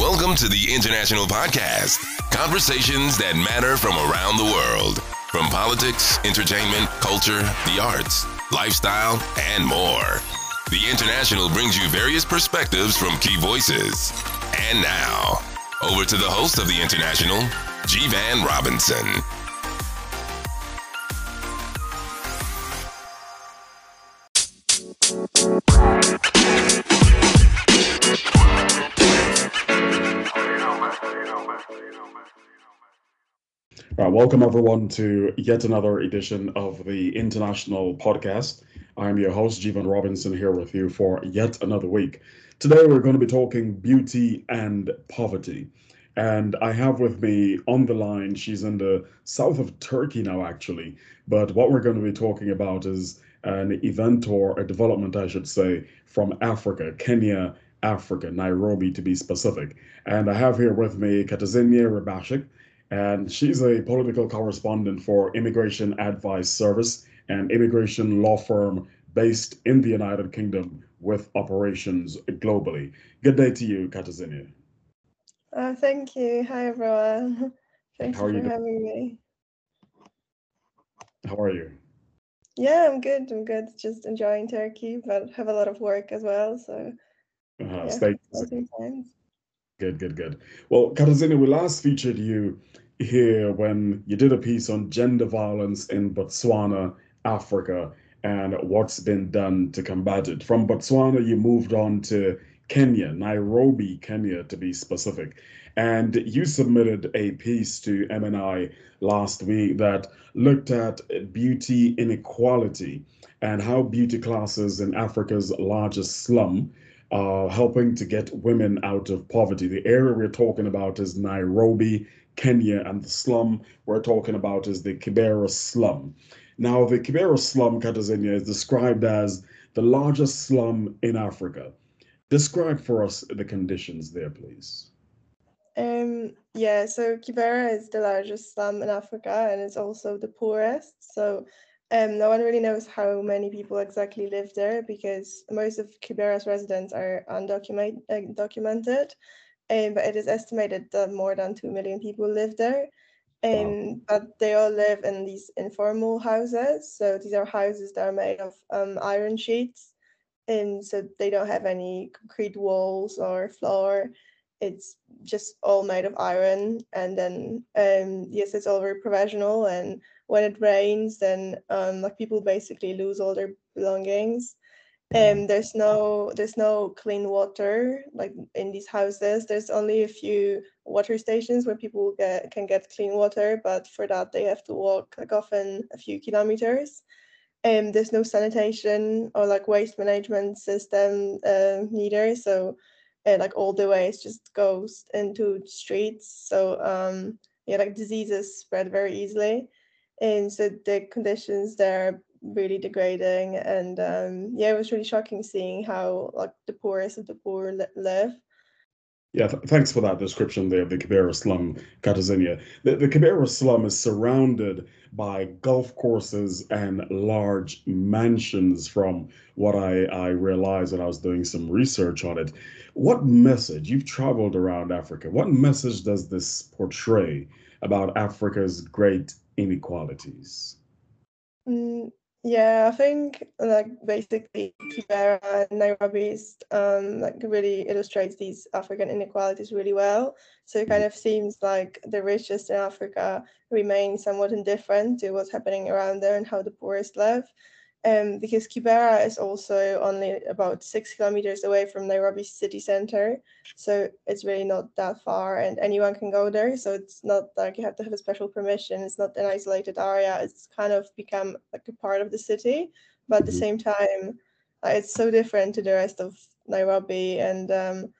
Welcome to the International Podcast. Conversations that matter from around the world. From politics, entertainment, culture, the arts, lifestyle, and more. The International brings you various perspectives from key voices. And now, over to the host of the International, Jivan Robinson. Right, welcome everyone to yet another edition of the International Podcast. I'm your host, Jivan Robinson, here with you for yet another week. Today we're going to be talking beauty and poverty. And I have with me on the line, she's in the south of Turkey now, actually. But what we're going to be talking about is an event or a development, I should say, from Africa, Kenya, Africa, Nairobi to be specific. And I have here with me Katarzyna Rybarczyk and she's a political correspondent for Immigration Advice Service, an immigration law firm based in the United Kingdom with operations globally. Good day to you, Katarzyna. Uh, thank you. Hi, everyone. Thanks for you doing? having me. How are you? Yeah, I'm good. I'm good. Just enjoying Turkey, but have a lot of work as well. So, Uh, yeah, stay exciting times. Good, good, good. Well, Katarzyna, we last featured you here when you did a piece on gender violence in Botswana, Africa, and what's been done to combat it. From Botswana, you moved on to Kenya, Nairobi, Kenya, to be specific. And you submitted a piece to MNI last week that looked at beauty inequality and how beauty classes in Africa's largest slum are helping to get women out of poverty. The area we're talking about is Nairobi, Kenya, and the slum we're talking about is the Kibera slum. Now, the Kibera slum, Katarzyna, is described as the largest slum in Africa. Describe for us the conditions there, please. Um, yeah, so Kibera is the largest slum in Africa and it's also the poorest. So, um, no one really knows how many people exactly live there because most of Kibera's residents are undocumented, uh. Um, but it is estimated that more than 2 million people live there. Wow. Um, but they all live in these informal houses. So these are houses that are made of um, iron sheets. And so they don't have any concrete walls or floor. It's just all made of iron. And then, um, yes, it's all very professional. And when it rains, then um, like people basically lose all their belongings. Um there's no there's no clean water like in these houses. There's only a few water stations where people get can get clean water but for that they have to walk like often a few kilometers. Um there's no sanitation or like waste management system uh, neither. So uh, like all the waste just goes into streets. So um yeah like diseases spread very easily and so the conditions there are really degrading and um yeah it was really shocking seeing how like the poorest of the poor li- live Yeah, th- thanks for that description there of the Kibera slum, Katarzyna. The, the Kibera slum is surrounded by golf courses and large mansions, from what I, I realized when I was doing some research on it. What message, you've traveled around Africa, what message does this portray about Africa's great inequalities? Mm, yeah, I think like basically Kibera and Nairobi is um like really illustrates these African inequalities really well. So it kind of seems like the richest in Africa remain somewhat indifferent to what's happening around there and how the poorest live. Um, because Kibera is also only about six kilometers away from Nairobi city center, so it's really not that far, and anyone can go there. So it's not like you have to have a special permission. It's not an isolated area. It's kind of become like a part of the city, but at the Mhm. same time, uh, it's so different to the rest of Nairobi. And um,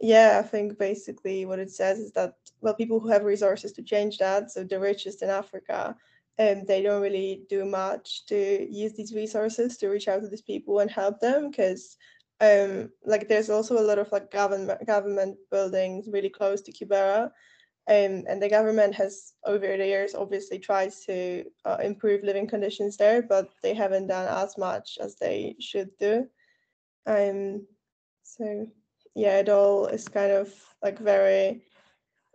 yeah, I think basically what it says is that well, people who have resources to change that, so the richest in Africa, um, they don't really do much to use these resources to reach out to these people and help them because um like there's also a lot of like government government buildings really close to Kibera um, and the government has over the years obviously tried to uh, improve living conditions there but they haven't done as much as they should do. Um so yeah, it all is kind of like very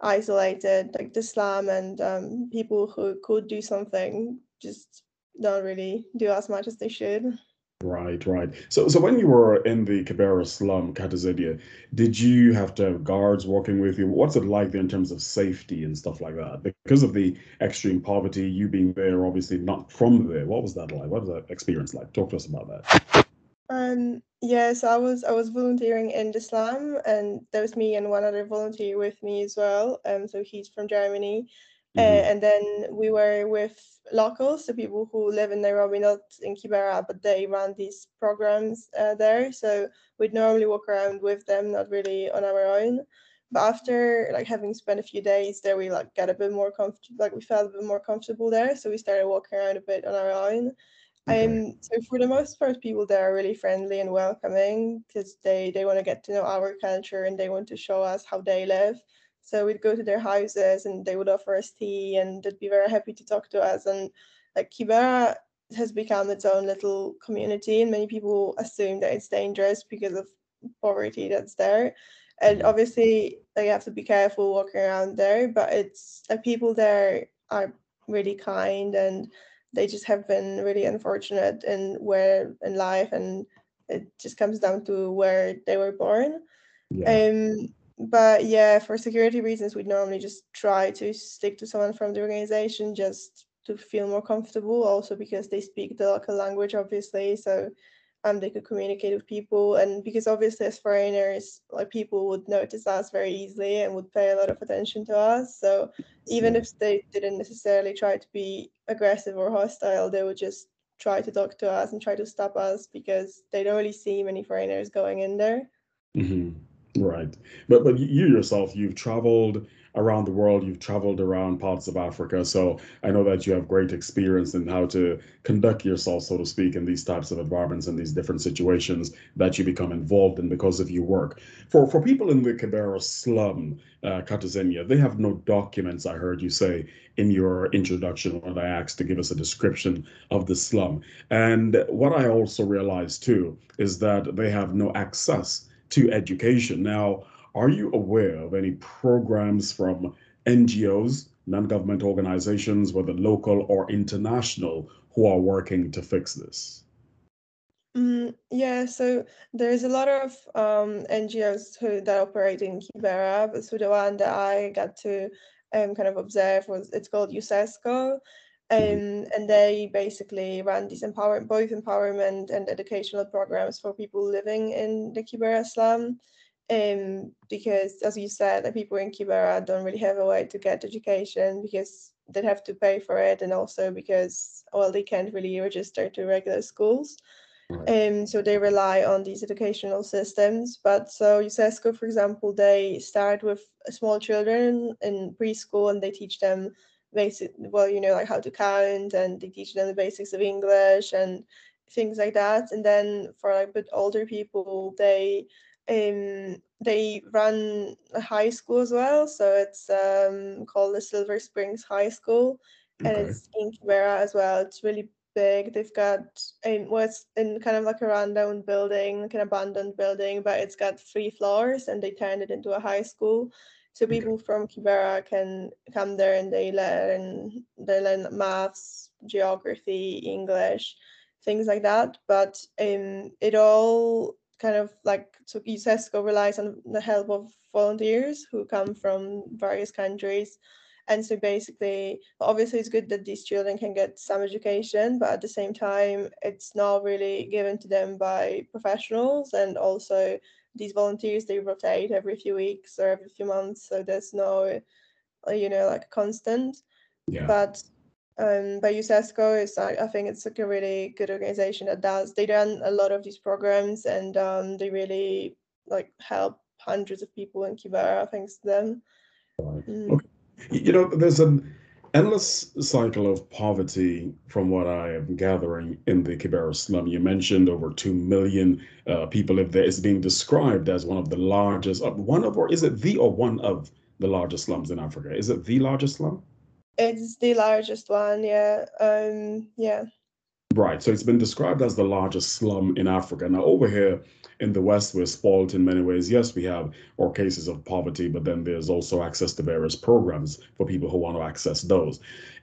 isolated. Like the slum and um, people who could do something just don't really do as much as they should. Right, right. So, so when you were in the Kibera slum, Katarzyna, did you have to have guards walking with you? What's it like there in terms of safety and stuff like that? Because of the extreme poverty, you being there, obviously not from there. What was that like? What was that experience like? Talk to us about that. Um, yeah, so I was I was volunteering in the slum, and there was me and one other volunteer with me as well. Um, so he's from Germany, uh, mm-hmm. and then we were with locals, the people who live in Nairobi, not in Kibera, but they run these programs uh, there. So we'd normally walk around with them, not really on our own. But after like having spent a few days there, we like got a bit more comfortable. Like we felt a bit more comfortable there, so we started walking around a bit on our own. Um, so for the most part, people there are really friendly and welcoming because they they want to get to know our culture and they want to show us how they live. So we'd go to their houses and they would offer us tea and they'd be very happy to talk to us. And like Kibera has become its own little community, and many people assume that it's dangerous because of poverty that's there. And mm-hmm. obviously, like, you have to be careful walking around there, but it's like people there are really kind and they just have been really unfortunate in where in life and it just comes down to where they were born. Yeah. Um but yeah, for security reasons, we'd normally just try to stick to someone from the organization just to feel more comfortable. Also because they speak the local language, obviously, so um they could communicate with people. And because obviously as foreigners, like people would notice us very easily and would pay a lot of attention to us. So even if they didn't necessarily try to be aggressive or hostile, they would just try to talk to us and try to stop us because they don't really see many foreigners going in there. Mm-hmm. Right. But but you yourself, you've traveled around the world, you've traveled around parts of Africa. So I know that you have great experience in how to conduct yourself, so to speak, in these types of environments and these different situations that you become involved in because of your work. For for people in the Kibera slum, uh, Katarzyna, they have no documents, I heard you say in your introduction when I asked to give us a description of the slum. And what I also realized too is that they have no access to education. Now, are you aware of any programs from NGOs, non government organizations, whether local or international, who are working to fix this? Mm, yeah, so there's a lot of um, NGOs who that operate in Kibera, but so the one that I got to um, kind of observe was it's called USESCO, Mm-hmm. Um, and they basically run these empower both empowerment and educational programs for people living in the Kibera slum. Um, because as you said, the people in Kibera don't really have a way to get education because they have to pay for it, and also because well they can't really register to regular schools. Um, so they rely on these educational systems. But so USESCO, for example, they start with small children in preschool and they teach them basic well you know like how to count and they teach them the basics of english and things like that and then for like a bit older people they um they run a high school as well so it's um called the silver springs high school and okay. it's in Kibera as well it's really big they've got um, well it's in kind of like a rundown building like an abandoned building but it's got three floors and they turned it into a high school so people okay. from Kibera can come there and they learn they learn maths, geography, English, things like that. But um, it all kind of like so USESCO relies on the help of volunteers who come from various countries. And so basically, obviously, it's good that these children can get some education, but at the same time, it's not really given to them by professionals. And also, these volunteers they rotate every few weeks or every few months so there's no you know like constant yeah. but um by USESCO is I, I think it's like a really good organization that does they run a lot of these programs and um they really like help hundreds of people in Kibera thanks to them mm. okay. you know there's an endless cycle of poverty, from what I am gathering in the Kibera slum. You mentioned over 2 million uh, people live there. It's being described as one of the largest, uh, one of, or is it the or one of the largest slums in Africa? Is it the largest slum? It's the largest one, yeah. Um, yeah. Right. So it's been described as the largest slum in Africa. Now, over here in the West, we're spoiled in many ways. Yes, we have more cases of poverty, but then there's also access to various programs for people who want to access those.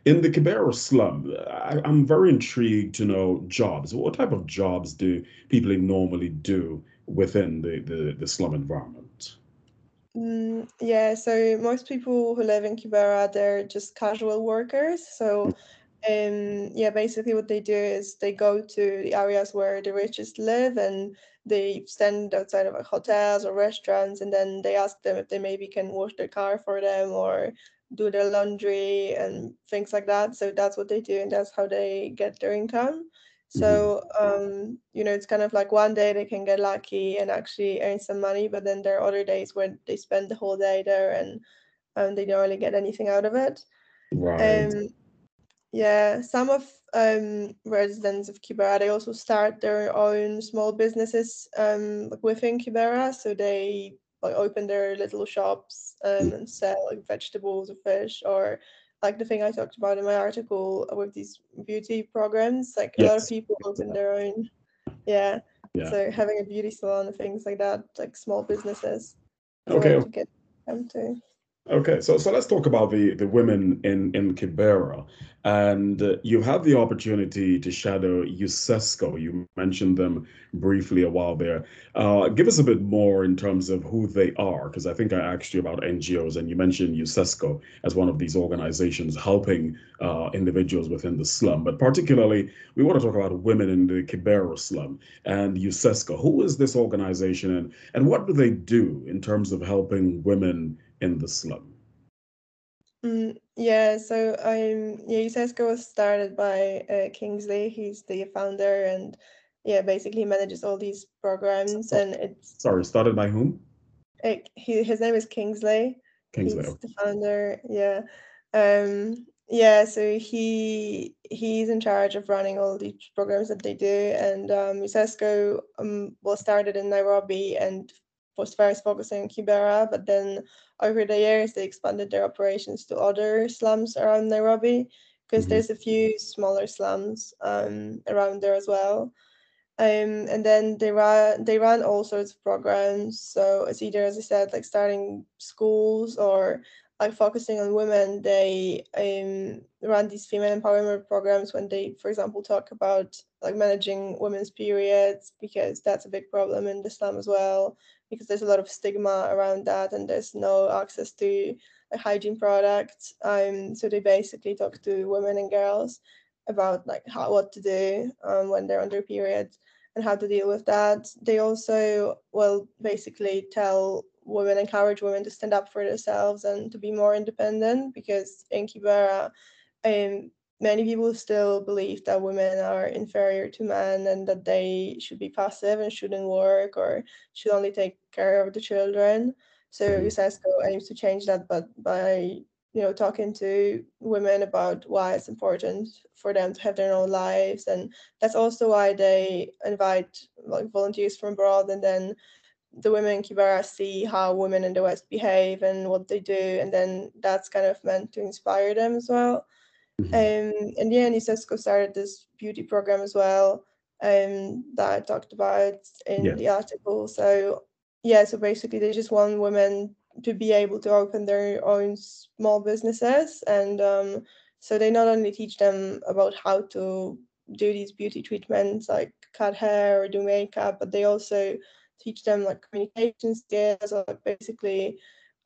In the Kibera slum, I, am very intrigued to know jobs. What type of jobs do people normally do within the, the, the slum environment? Mm, yeah, so most people who live in Kibera, they're just casual workers. So um, yeah, basically what they do is they go to the areas where the richest live and they stand outside of hotels or restaurants and then they ask them if they maybe can wash their car for them or do their laundry and things like that. So that's what they do and that's how they get their income. So mm-hmm. um, you know, it's kind of like one day they can get lucky and actually earn some money, but then there are other days where they spend the whole day there and um, they don't really get anything out of it. Right. Um, yeah, some of um, residents of Kibera they also start their own small businesses um, within Kibera, so they like open their little shops um, and sell like vegetables or fish or like the thing I talked about in my article with these beauty programs. Like yes. a lot of people open their own, yeah. yeah. So having a beauty salon and things like that, like small businesses. Okay. To get them to. Okay, so so let's talk about the the women in in Kibera, and uh, you had the opportunity to shadow USESCO. You mentioned them briefly a while there. Uh, give us a bit more in terms of who they are, because I think I asked you about NGOs, and you mentioned USESCO as one of these organizations helping uh, individuals within the slum. But particularly, we want to talk about women in the Kibera slum and USESCO. Who is this organization, and and what do they do in terms of helping women? In the slum? Mm, yeah, so um, yeah, USESCO was started by uh, Kingsley. He's the founder, and yeah, basically manages all these programs. And it's sorry, started by whom? It, he, his name is Kingsley. Kingsley, he's the founder. Yeah, um, yeah. So he he's in charge of running all these programs that they do, and um, USESCO um, was started in Nairobi and was first focusing on Kibera, but then over the years they expanded their operations to other slums around Nairobi because mm-hmm. there's a few smaller slums um, around there as well. Um, and then they run they run all sorts of programs. So it's either, as I said, like starting schools or like focusing on women. They um, run these female empowerment programs when they, for example, talk about like managing women's periods because that's a big problem in the slum as well because there's a lot of stigma around that and there's no access to like, hygiene products. Um, so they basically talk to women and girls about like how what to do um, when they're under period and how to deal with that. They also will basically tell women, encourage women to stand up for themselves and to be more independent because in Kibera, um, many people still believe that women are inferior to men and that they should be passive and shouldn't work or should only take care of the children. So USESCO mm-hmm. aims to change that, but by you know talking to women about why it's important for them to have their own lives, and that's also why they invite like volunteers from abroad, and then the women in Kibera see how women in the West behave and what they do, and then that's kind of meant to inspire them as well. Mm-hmm. Um, and yeah, USESCO started this beauty program as well um, that I talked about in yeah. the article. So yeah, so basically they just want women to be able to open their own small businesses, and um, so they not only teach them about how to do these beauty treatments like cut hair or do makeup, but they also teach them like communication skills or like basically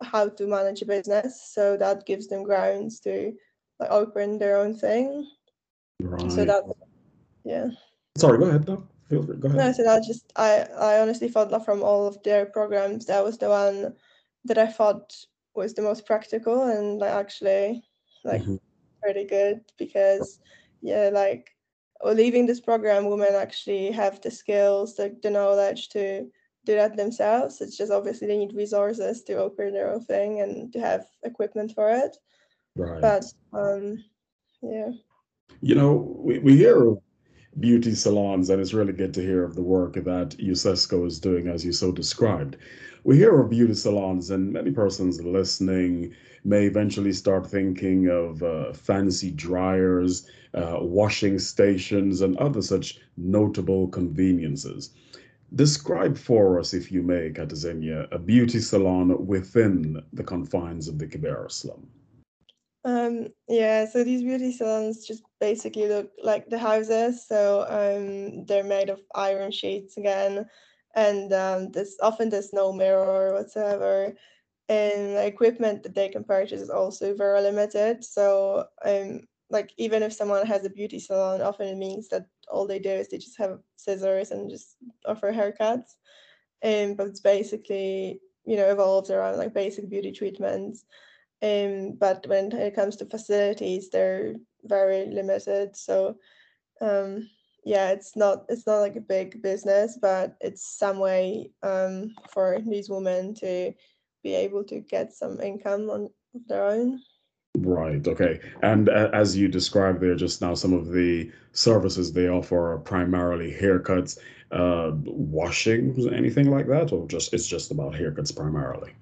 how to manage a business. So that gives them grounds to like open their own thing. Right. So that, yeah. Sorry, go ahead. No, feel free. Go ahead. No, so that just I I honestly thought that from all of their programs, that was the one that I thought was the most practical and like actually like mm-hmm. pretty good because yeah, like leaving this program, women actually have the skills, the, the knowledge to do that themselves. It's just obviously they need resources to open their own thing and to have equipment for it. Right. But um, yeah. You know, we, we hear beauty salons, and it's really good to hear of the work that USESCO is doing, as you so described. We hear of beauty salons, and many persons listening may eventually start thinking of uh, fancy dryers, uh, washing stations, and other such notable conveniences. Describe for us, if you may, Katarzyna, a beauty salon within the confines of the Kibera slum. Um, yeah, so these beauty salons just basically look like the houses. So um, they're made of iron sheets again, and um, there's often there's no mirror or whatsoever. And the equipment that they can purchase is also very limited. So um, like even if someone has a beauty salon, often it means that all they do is they just have scissors and just offer haircuts. Um, but it's basically you know evolves around like basic beauty treatments. Um, but when it comes to facilities, they're very limited. So um, yeah, it's not it's not like a big business, but it's some way um, for these women to be able to get some income on their own. Right. Okay. And uh, as you described there just now, some of the services they offer are primarily haircuts, uh, washing, anything like that, or just it's just about haircuts primarily.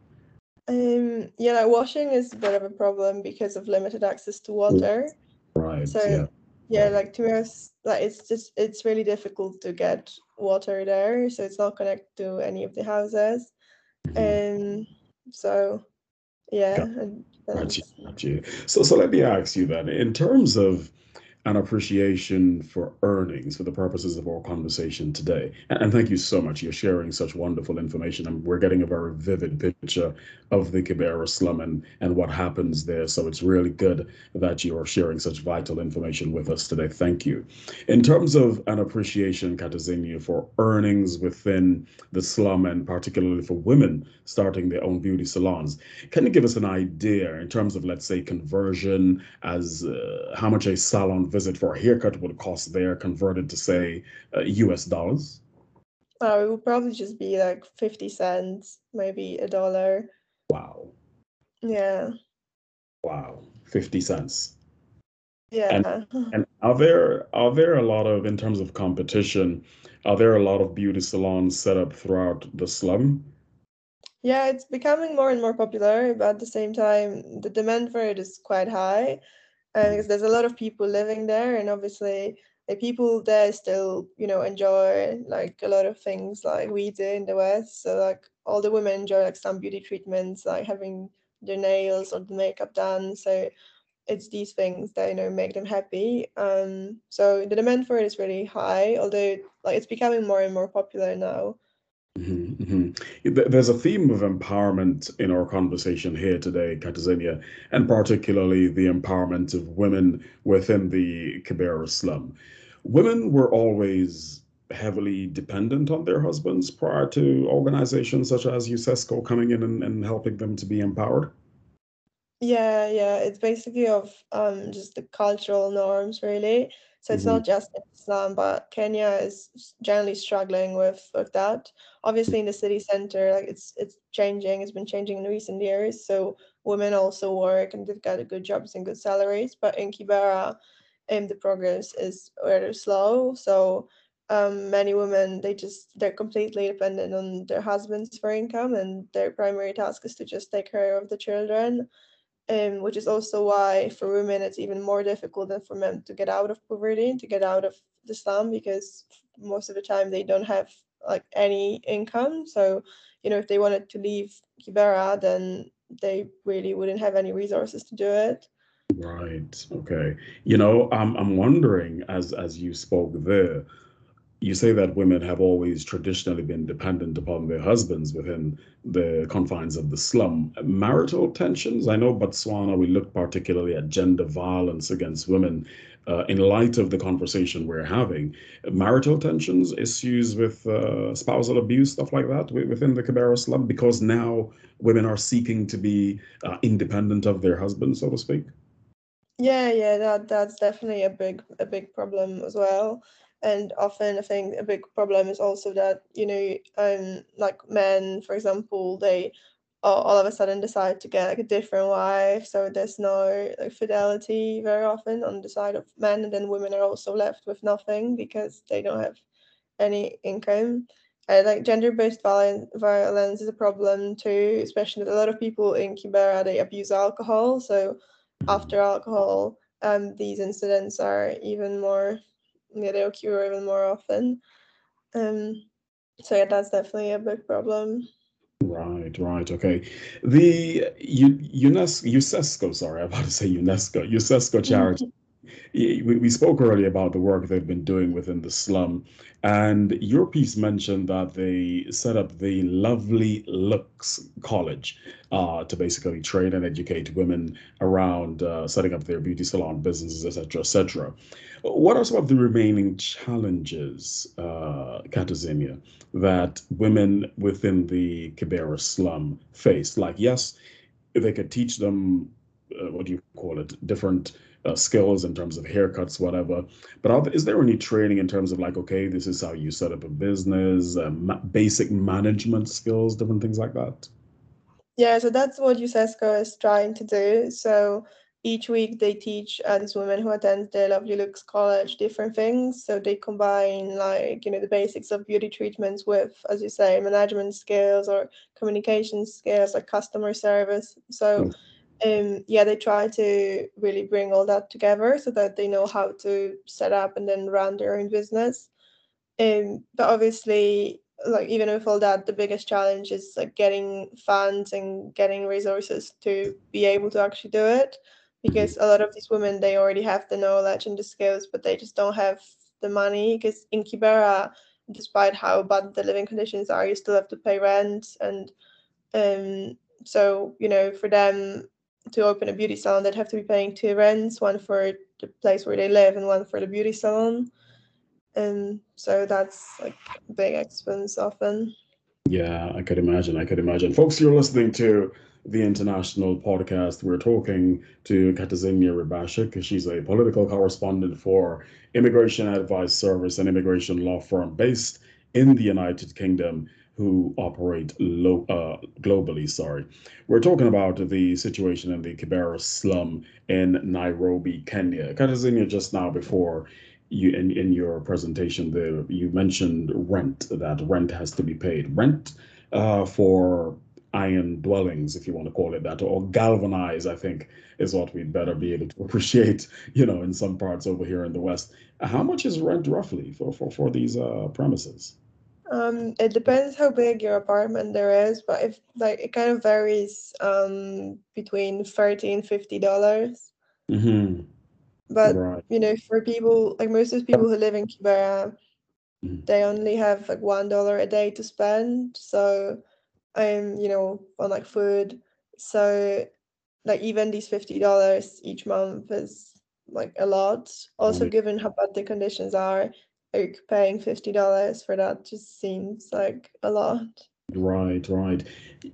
Um, yeah, like washing is a bit of a problem because of limited access to water. Right. So yeah. yeah, like to us, like it's just it's really difficult to get water there, so it's not connected to any of the houses. Mhm. Um, so yeah, Got, got you. Got you. So, so let me ask you then, in terms of an appreciation for earnings for the purposes of our conversation today. And, thank you so much. You're sharing such wonderful information, and we're getting a very vivid picture of the Kibera slum and, and what happens there. So it's really good that you are sharing such vital information with us today. Thank you. In terms of an appreciation, Katarzyna, for earnings within the slum and particularly for women starting their own beauty salons, can you give us an idea in terms of, let's say, conversion as uh, how much a salon visit for a haircut would cost there converted to, say, uh, US dollars? oh, it would probably just be like 50 cents, maybe a dollar. Wow. Yeah, Wow. 50 cents. And yeah. and are there are there a lot of, in terms of competition, are there a lot of beauty salons set up throughout the slum? Yeah, it's becoming more and more popular, but at the same time, the demand for it is quite high. Because there's a lot of people living there, and obviously, the people there still, you know, enjoy like a lot of things like we do in the West. So like all the women enjoy like some beauty treatments, like having their nails or the makeup done. So it's these things that you know make them happy. Um, so the demand for it is really high, although like it's becoming more and more popular now. Mhm, mhm. There's a theme of empowerment in our conversation here today, Katarzyna, and particularly the empowerment of women within the Kibera slum. Women were always heavily dependent on their husbands prior to organizations such as USESCO coming in and, and helping them to be empowered. Yeah, yeah, it's basically of um just the cultural norms really. So it's hmm not just Islam, but Kenya is generally struggling with with that. Obviously, in the city center, like it's it's changing. It's been changing in recent years. So women also work and they've got good jobs and good salaries. But in Kibera, um, the progress is rather slow. So um, many women they just they're completely dependent on their husbands for income, and their primary task is to just take care of the children um, which is also why for women it's even more difficult than for men to get out of poverty, to get out of the slum, because most of the time they don't have like any income. So, you know, if they wanted to leave Kibera, then they really wouldn't have any resources to do it. Right. Okay. You know, I'm I'm wondering as as you spoke there, you say that women have always traditionally been dependent upon their husbands within the confines of the slum. Marital tensions, I know Botswana, we look particularly at gender violence against women uh, in light of the conversation we're having. Marital tensions, issues with uh, spousal abuse, stuff like that within the Kibera slum, because now women are seeking to be uh, independent of their husbands, so to speak. Yeah, yeah, that that's definitely a big a big problem as well. And often I think a big problem is also that, you know, um like men, for example, they all, of a sudden decide to get like a different wife. So there's no like fidelity very often on the side of men, and then women are also left with nothing because they don't have any income. And like gender-based violence, violence is a problem too, especially a lot of people in Kibera they abuse alcohol. So after alcohol, um, these incidents are even more, yeah, they occur even more often. Um, so yeah, that's definitely a big problem. Right, right, okay. The U- UNESCO, USESCO, sorry, I'm about to say UNESCO, USESCO charity. We, spoke earlier about the work they've been doing within the slum, and your piece mentioned that they set up the Lovely Looks College uh, to basically train and educate women around uh, setting up their beauty salon businesses, etc., etc. What are some of the remaining challenges, uh, Katarzyna, that women within the Kibera slum face? Like, yes, they could teach them, uh, what do you call it, different uh, skills in terms of haircuts, whatever. But is there any training in terms of like, okay, this is how you set up a business, uh, ma- basic management skills, different things like that? Yeah, so that's what USESCO is trying to do. So each week they teach uh, these women who attend the Lovely Looks College different things. So they combine like, you know, the basics of beauty treatments with, as you say, management skills or communication skills like customer service. So um, yeah, they try to really bring all that together so that they know how to set up and then run their own business. Um, but obviously, like even with all that, the biggest challenge is like getting funds and getting resources to be able to actually do it because a lot of these women they already have the knowledge and the skills but they just don't have the money because in kibera despite how bad the living conditions are you still have to pay rent and um so you know for them to open a beauty salon they'd have to be paying two rents one for the place where they live and one for the beauty salon and so that's like a big expense often yeah i could imagine i could imagine folks you're listening to the international podcast. We're talking to Katarzyna Rybarczyk. She's a political correspondent for Immigration Advice Service, an immigration law firm based in the United Kingdom who operate lo- uh, globally. Sorry, we're talking about the situation in the Kibera slum in Nairobi, Kenya. Katarzyna, just now before you in, in your presentation, there you mentioned rent. That rent has to be paid. Rent uh, for iron dwellings, if you want to call it that, or galvanize, I think is what we'd better be able to appreciate, you know, in some parts over here in the West. How much is rent roughly for, for, for these uh, premises? Um, it depends how big your apartment there is, but if like it kind of varies um between thirty and fifty dollars. Mm-hmm. But right. you know, for people like most of the people who live in Kibera, mm-hmm. they only have like one dollar a day to spend. So I'm um, you know, on like food. So like even these fifty dollars each month is like a lot. Also, mm-hmm. given how bad the conditions are, like paying fifty dollars for that just seems like a lot. Right, right.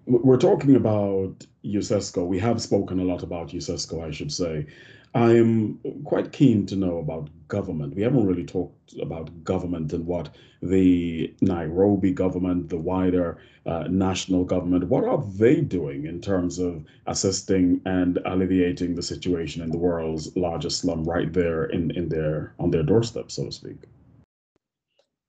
We're talking about USESCO. We have spoken a lot about USESCO, I should say. I'm quite keen to know about government. We haven't really talked about government and what the Nairobi government, the wider uh, national government, what are they doing in terms of assisting and alleviating the situation in the world's largest slum right there in, in their on their doorstep, so to speak?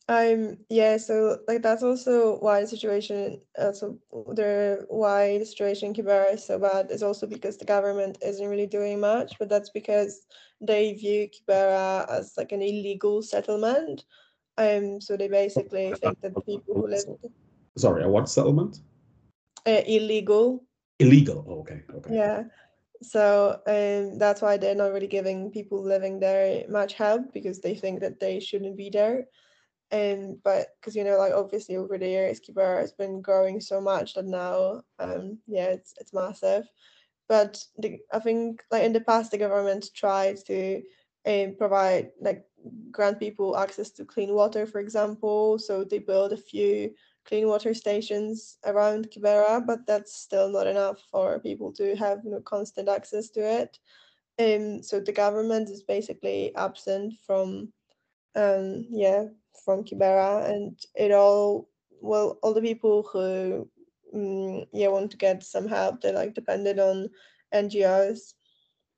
Um yeah, so like that's also why the situation also the why the situation in Kibera is so bad is also because the government isn't really doing much, but that's because they view Kibera as like an illegal settlement. Um so they basically think that the people who live sorry, a what settlement? Uh, illegal. Illegal. Oh, okay. Okay. Yeah. So um, that's why they're not really giving people living there much help because they think that they shouldn't be there and but because you know like obviously over the years Kibera has been growing so much that now um yeah it's it's massive. But the, I think like in the past the government tried to um, provide like grant people access to clean water for example. So they built a few clean water stations around Kibera but that's still not enough for people to have you know constant access to it. Um so the government is basically absent from um yeah from Kibera, and it all well all the people who um, yeah want to get some help. They're like dependent on NGOs.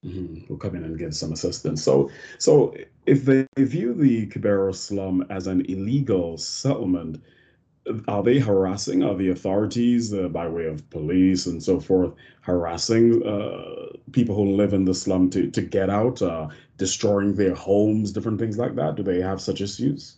Mm-hmm. Will come in and give some assistance. So, so if they view the Kibera slum as an illegal settlement, are they harassing? Are the authorities, uh, by way of police and so forth, harassing uh, people who live in the slum to to get out, uh, destroying their homes, different things like that? Do they have such issues?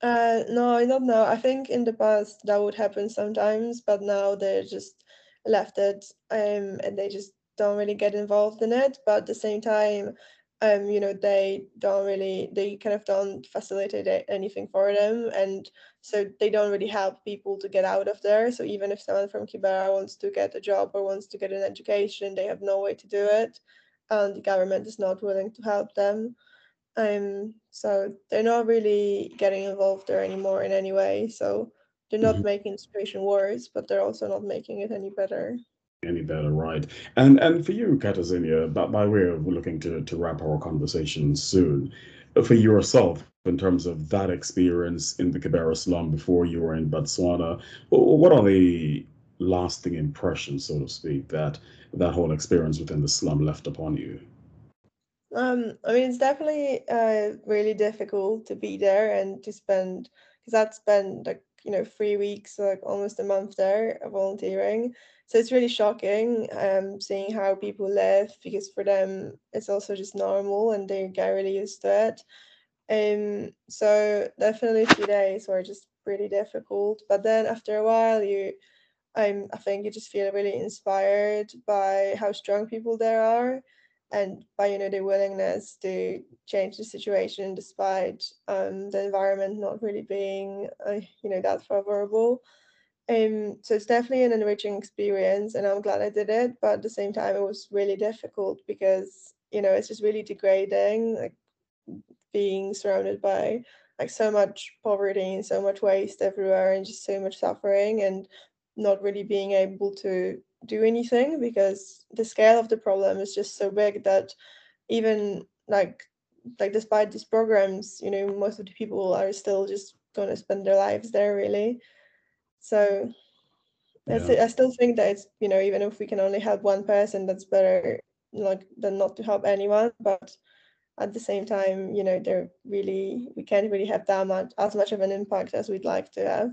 Uh, no, I don't know. I think in the past that would happen sometimes, but now they're just left it, um, and they just don't really get involved in it. But at the same time, um, you know, they don't really, they kind of don't facilitate anything for them, and so they don't really help people to get out of there. So even if someone from Kibera wants to get a job or wants to get an education, they have no way to do it, and the government is not willing to help them. Um, so they're not really getting involved there anymore in any way. So they're not mm-hmm. making the situation worse, but they're also not making it any better. Any better, right? And and for you, Katarzyna, by, by way of looking to to wrap our conversation soon, for yourself in terms of that experience in the Kibera slum before you were in Botswana, what are the lasting impressions, so to speak, that that whole experience within the slum left upon you? Um, I mean, it's definitely uh, really difficult to be there and to spend because I'd spent like you know three weeks, like almost a month there volunteering. So it's really shocking um, seeing how people live because for them it's also just normal and they get really used to it. Um, so definitely a few days were just pretty difficult, but then after a while you I'm I think you just feel really inspired by how strong people there are and by you know their willingness to change the situation despite um, the environment not really being uh, you know that favorable. Um, so it's definitely an enriching experience and i'm glad i did it but at the same time it was really difficult because you know it's just really degrading like being surrounded by like so much poverty and so much waste everywhere and just so much suffering and not really being able to do anything because the scale of the problem is just so big that even like like despite these programs you know most of the people are still just going to spend their lives there really so yeah. I, still think that it's you know even if we can only help one person that's better like than not to help anyone but at the same time you know they're really we can't really have that much as much of an impact as we'd like to have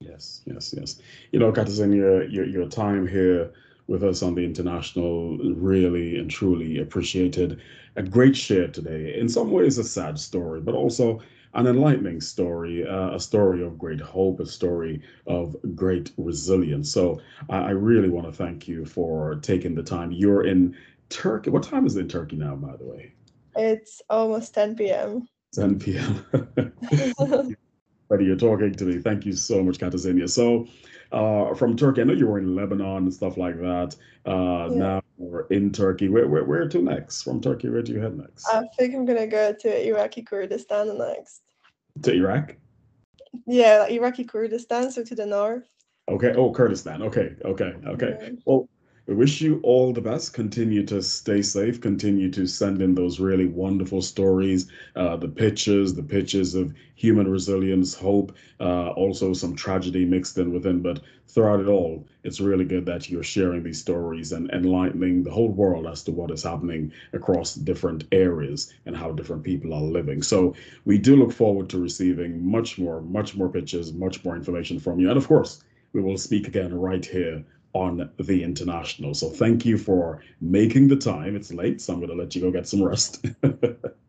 Yes, yes, yes. You know, Katarzyna, your, your, your time here with us on the international really and truly appreciated. A great share today. In some ways, a sad story, but also an enlightening story, uh, a story of great hope, a story of great resilience. So I, I really want to thank you for taking the time. You're in Turkey. What time is it in Turkey now, by the way? It's almost 10 p.m. 10 p.m. But you're talking to me. Thank you so much, Katarzyna. So, uh, from Turkey, I know you were in Lebanon and stuff like that. Uh, yeah. Now we're in Turkey. Where, where, where to next? From Turkey, where do you head next? I think I'm gonna go to Iraqi Kurdistan next. To Iraq? Yeah, Iraqi Kurdistan, so to the north. Okay. Oh, Kurdistan. Okay. Okay. Okay. Yeah. Well, we wish you all the best. Continue to stay safe. Continue to send in those really wonderful stories, uh, the pictures, the pictures of human resilience, hope, uh, also some tragedy mixed in within. But throughout it all, it's really good that you're sharing these stories and enlightening the whole world as to what is happening across different areas and how different people are living. So we do look forward to receiving much more, much more pictures, much more information from you. And of course, we will speak again right here on the international. So thank you for making the time. It's late, so I'm going to let you go get some rest.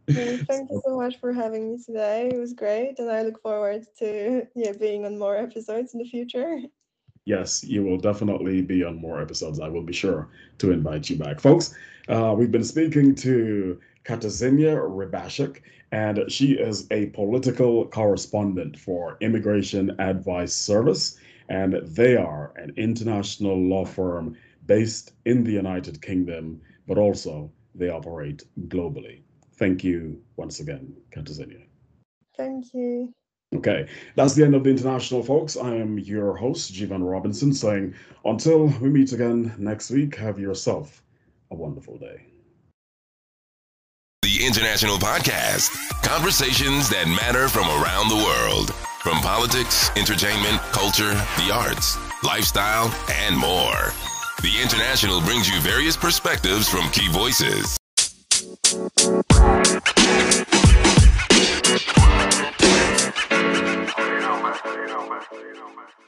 Thank you so much for having me today. It was great, and I look forward to yeah being on more episodes in the future. Yes, you will definitely be on more episodes. I will be sure to invite you back, folks. Uh, we've been speaking to Katarzyna Rybarczyk, and she is a political correspondent for Immigration Advice Service and they are an international law firm based in the United Kingdom, but also they operate globally. Thank you once again, Katarzyna. Thank you. Okay, that's the end of the international, folks. I am your host, Jivan Robinson, saying until we meet again next week, have yourself a wonderful day. The International Podcast Conversations that matter from around the world. From politics, entertainment, culture, the arts, lifestyle, and more. The International brings you various perspectives from key voices. You. You. You.